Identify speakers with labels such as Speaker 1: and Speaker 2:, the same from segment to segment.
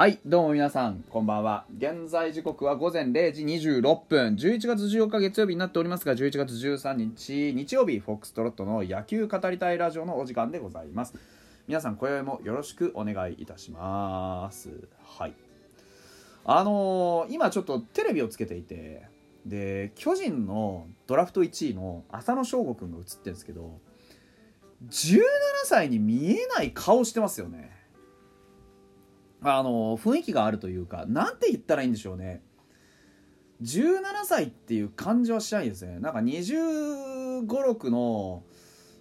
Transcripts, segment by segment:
Speaker 1: はい、どうも皆さん、こんばんは。現在時刻は午前0時26分、11月14日月曜日になっておりますが、11月13日日曜日、フォックストロットの野球語りたいラジオのお時間でございます。皆さん、今宵もよろしくお願いいたします。はい。あのー今ちょっとテレビをつけていて、で、巨人のドラフト1位の浅野翔吾くんが映ってるんですけど、17歳に見えない顔してますよね。あの雰囲気があるというかなんて言ったらいいんでしょうね。17歳っていう感じはしないですね。なんか2 5 6の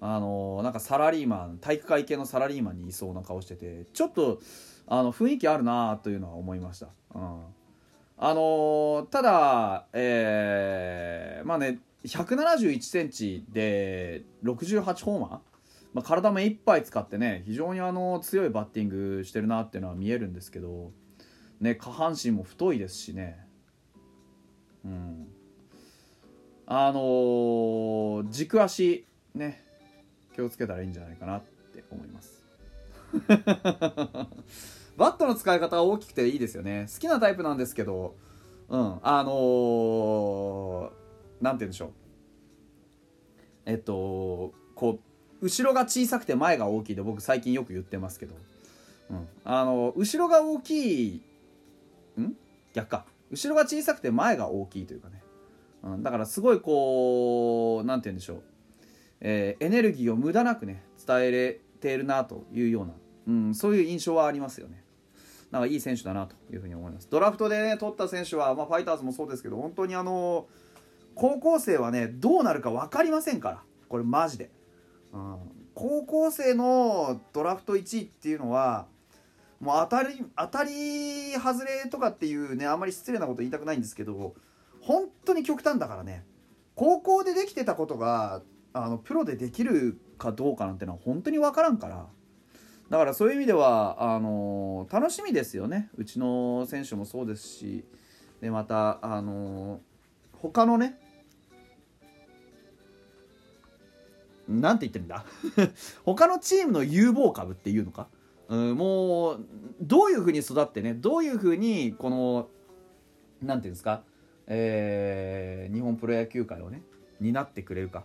Speaker 1: あのなんかサラリーマン体育会系のサラリーマンにいそうな顔しててちょっとあの雰囲気あるなというのは思いました、うん、あのただえーまあね1 7 1センチで68ホーマーまあ、体目いっぱい使ってね非常にあの強いバッティングしてるなっていうのは見えるんですけど、ね、下半身も太いですしね、うん、あのー軸足ね気をつけたらいいんじゃないかなって思います。バットの使い方は大きくていいですよね。好きなタイプなんですけどうん。あのーなんて言うんでしょう。えっとこう後ろが小さくて前が大きいで僕最近よく言ってますけど、うん、あの後ろが大きいん？逆か。後ろが小さくて前が大きいというかね、うん、だからすごいこうなんて言うんでしょう、えーエネルギーを無駄なくね伝えれているなというような、うん、そういう印象はありますよね。なんかいい選手だなというふうに思います。ドラフトでね取った選手は、まあ、ファイターズもそうですけど本当にあの高校生はねどうなるか分かりませんから。これマジで。うん。高校生のドラフト1位っていうのはもう当たり当たり外れとかっていうねあまり失礼なこと言いたくないんですけど本当に極端だからね。高校でできてたことがあのプロでできるかどうかなんてのは本当に分からんから。だからそういう意味ではあの楽しみですよね。うちの選手もそうですしでまたあの他のねなんて言ってるんだ？他のチームの有望株っていうのか、うん、もうどういうふうに育ってねどういうふうにこのなんていうんですか、えー日本プロ野球界をね担ってくれるか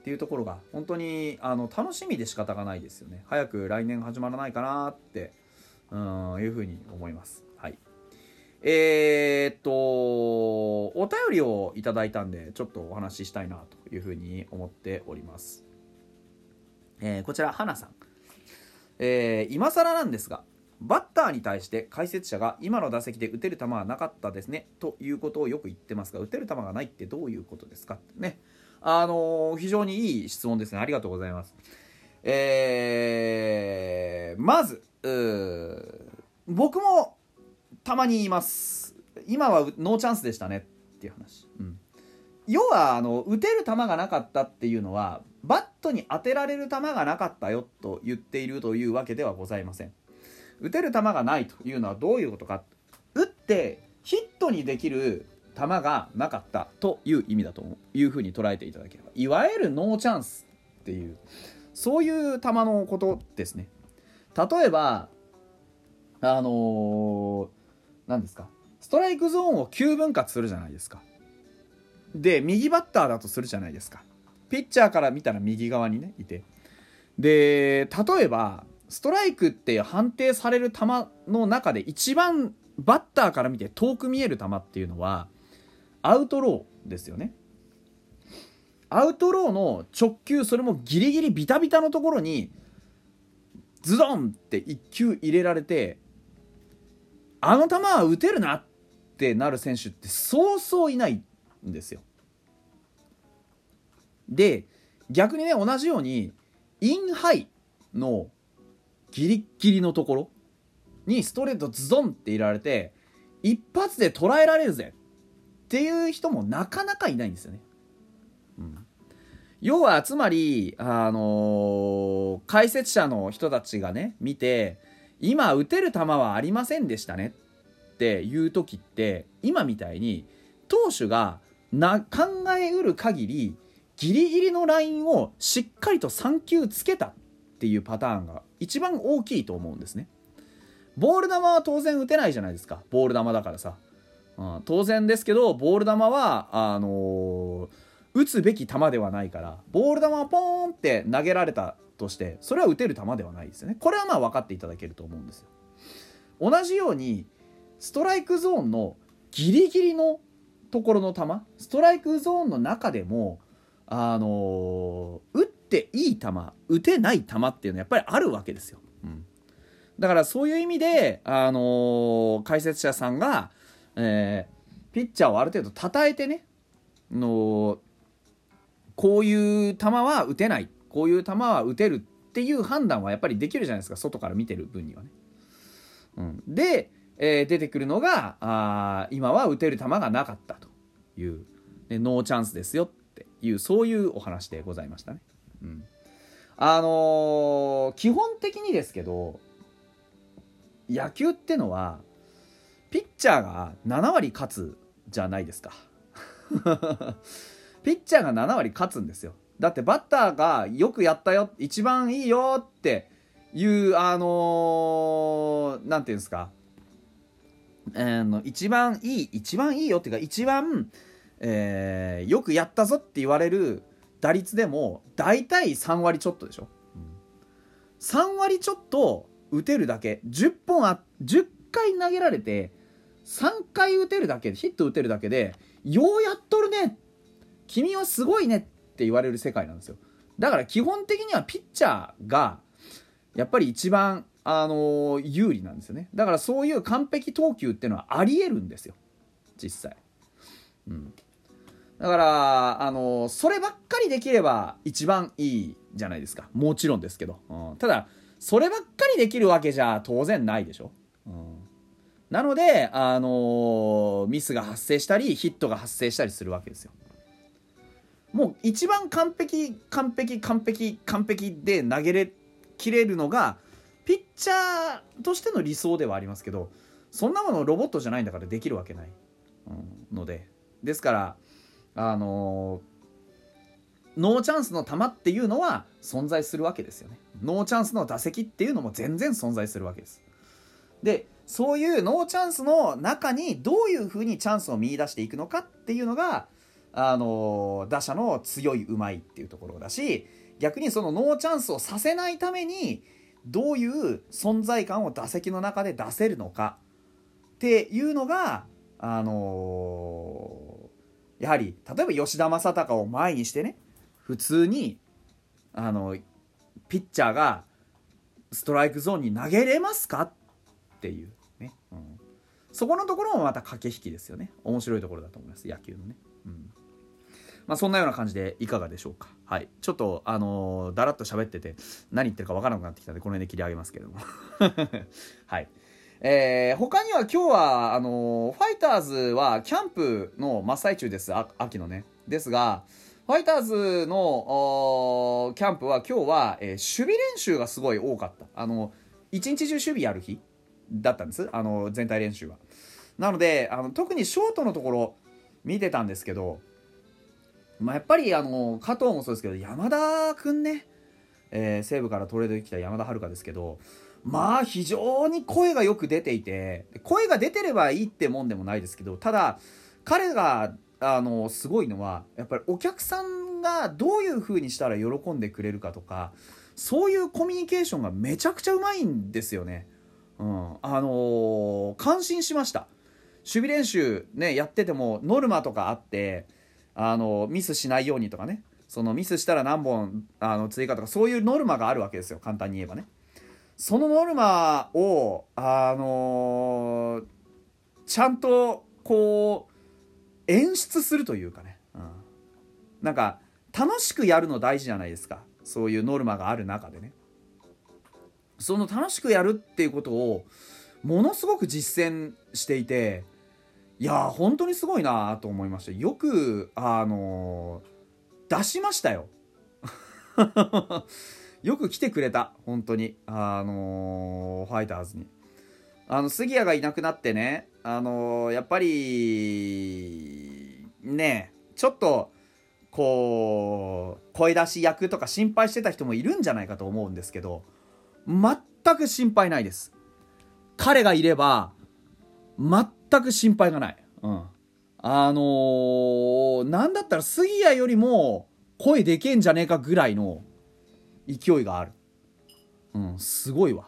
Speaker 1: っていうところが本当にあの楽しみで仕方がないですよね。早く来年始まらないかなってうんいうふうに思います。はい。えーっとお便りをいただいたんでちょっとお話ししたいなというふうに思っております。えーこちら花さん、えー今更なんですがバッターに対して解説者が今の打席で打てる球はなかったですねということをよく言ってますが打てる球がないってどういうことですか？ね。あのー非常にいい質問ですね。ありがとうございます。えーまず僕もたまに言います。今はノーチャンスでしたねっていう話、うん、要はあの打てる球がなかったっていうのはバットに当てられる球がなかったよと言っているというわけではございません。打てる球がないというのはどういうことか打ってヒットにできる球がなかったという意味だというふうに捉えていただければ。いわゆるノーチャンスっていうそういう球のことですね。例えばあのー何ですか？ストライクゾーンを9分割するじゃないですか。で右バッターだとするじゃないですか。ピッチャーから見たら右側にねいて。で例えばストライクって判定される球の中で一番バッターから見て遠く見える球っていうのはアウトローですよね。アウトローの直球それもギリギリビタビタのところにズドンって1球入れられてあの球は打てるなってなる選手ってそうそういないんですよ。で逆にね同じようにインハイのギリッギリのところにストレートズドンって入れられて一発で捉えられるぜっていう人もなかなかいないんですよね。要はつまり、あのー解説者の人たちがね見て今打てる球はありませんでしたねっていう時って今みたいに投手がな考えうる限りギリギリのラインをしっかりと3球つけたっていうパターンが一番大きいと思うんですね。ボール球は当然打てないじゃないですか。ボール球だからさ、うん、当然ですけどボール球はあのー、打つべき球ではないから。ボール球はポーンって投げられたとしてそれは打てる球ではないですよね。これはまあ分かっていただけると思うんですよ。同じようにストライクゾーンのギリギリのところの球ストライクゾーンの中でもあの、打っていい球打てない球っていうのはやっぱりあるわけですよ、うん、だからそういう意味で、あの、解説者さんが、えー、ピッチャーをある程度称えてねのこういう球は打てないこういう球は打てるっていう判断はやっぱりできるじゃないですか外から見てる分にはね。うん、で、えー、出てくるのがあ今は打てる球がなかったという、ね、ノーチャンスですよっいうそういうお話でございましたね。うん、あのー、基本的にですけど野球ってのはピッチャーが7割勝つじゃないですか。ピッチャーが7割勝つんですよ。だってバッターがよくやったよ、一番いいよっていう、あのー、ていうんですか、えー、一番いい、一番いいよっていうか、一番、えー、よくやったぞって言われる打率でも、大体3割ちょっとでしょ。3割ちょっと打てるだけ、10本あ、10回投げられて、3回打てるだけ、ヒット打てるだけで、ようやっとるね君はすごいねって言われる世界なんですよ。だから基本的にはピッチャーがやっぱり一番あの有利なんですよね。だからそういう完璧投球っていうのはありえるんですよ。実際。だからあのそればっかりできれば一番いいじゃないですか。もちろんですけど、うん、ただそればっかりできるわけじゃ当然ないでしょ、うん、なのであのミスが発生したりヒットが発生したりするわけですよ。もう一番完璧完璧完璧完璧で投げれきれるのがピッチャーとしての理想ではありますけどそんなものロボットじゃないんだからできるわけない、うん、ので。ですからあの、ノーチャンスの球っていうのは存在するわけですよね。ノーチャンスの打席っていうのも全然存在するわけです。でそういうノーチャンスの中にどういうふうにチャンスを見出していくのかっていうのがあの打者の強いうまいっていうところだし逆にそのノーチャンスをさせないためにどういう存在感を打席の中で出せるのかっていうのがあのやはり例えば吉田正尚を前にしてね普通にあのピッチャーがストライクゾーンに投げれますか？っていうね、うん、そこのところもまた駆け引きですよね面白いところだと思います野球のね。うんまあ、そんなような感じでいかがでしょうか。はい。ちょっと、あのー、だらっと喋ってて、何言ってるかわからなくなってきたんで、この辺で切り上げますけども。はい。えー、他には今日は、あのー、ファイターズはキャンプの真っ最中です。秋のね。ですが、ファイターズのキャンプは今日は、えー、守備練習がすごい多かった。あの、一日中守備やる日だったんです。あの、全体練習は。なので、あの特にショートのところ見てたんですけど、まあ、やっぱりあの加藤もそうですけど山田君ね、えー、西武からトレードできた山田遥ですけどまあ非常に声がよく出ていて声が出てればいいってもんでもないですけどただ彼があのすごいのはやっぱりお客さんがどういう風にしたら喜んでくれるかとかそういうコミュニケーションがめちゃくちゃうまいんですよね。うん、あのー、感心しました。守備練習ねやっててもノルマとかあってあのミスしないようにとかね。そのミスしたら何本あの追加とかそういうノルマがあるわけですよ。簡単に言えばね。そのノルマをあのー、ちゃんとこう演出するというかね、うん、なんか楽しくやるの大事じゃないですか。そういうノルマがある中でね。その楽しくやるっていうことをものすごく実践していていや本当にすごいなと思いましたよくあのー、出しましたよ。よく来てくれた。本当に。あのー、ファイターズに。あの杉谷がいなくなってね。あのー、やっぱりねちょっとこう声出し役とか心配してた人もいるんじゃないかと思うんですけど全く心配ないです。彼がいれば全く心配がない。うん。あのー、なんだったら杉谷よりも声でけんじゃねえかぐらいの勢いがある。うん、すごいわ。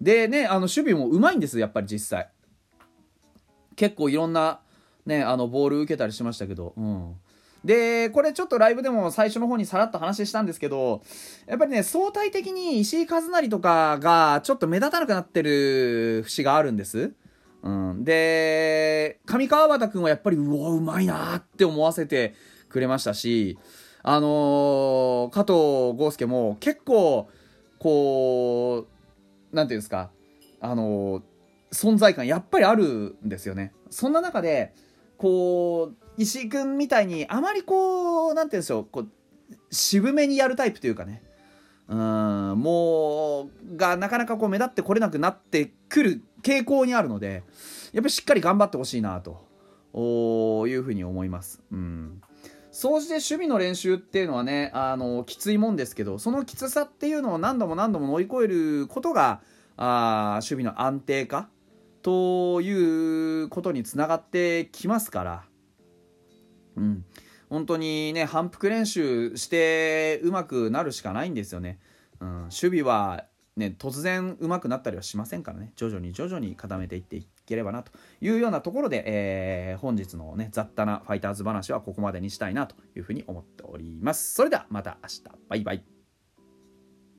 Speaker 1: でね、あの守備もうまいんですやっぱり実際。結構いろんなね、あのボール受けたりしましたけど、うん。で、これちょっとライブでも最初の方にさらっと話したんですけど、やっぱりね、相対的に石井和成とかがちょっと目立たなくなってる節があるんです。ん。で、上川端くんはやっぱり、うわ、うまいなって思わせてくれましたし、あのー、加藤豪介も結構、こう、なんていうんですか、あのー、存在感やっぱりあるんですよね。そんな中で、こう、石井君みたいにあまりこうなんて言うんでしょうこう渋めにやるタイプというかねうんもうがなかなかこう目立ってこれなくなってくる傾向にあるのでやっぱりしっかり頑張ってほしいなというふうに思います。うん総じて守備の練習っていうのはねあのきついもんですけどそのきつさっていうのを何度も何度も乗り越えることがあ守備の安定化ということにつながってきますからうん、本当にね反復練習してうまくなるしかないんですよね。うん、守備はね、突然うまくなったりはしませんからね。徐々に徐々に固めていっていければなというようなところで、えー、本日のね雑多なファイターズ話はここまでにしたいなというふうに思っております。それではまた明日。バイバイ。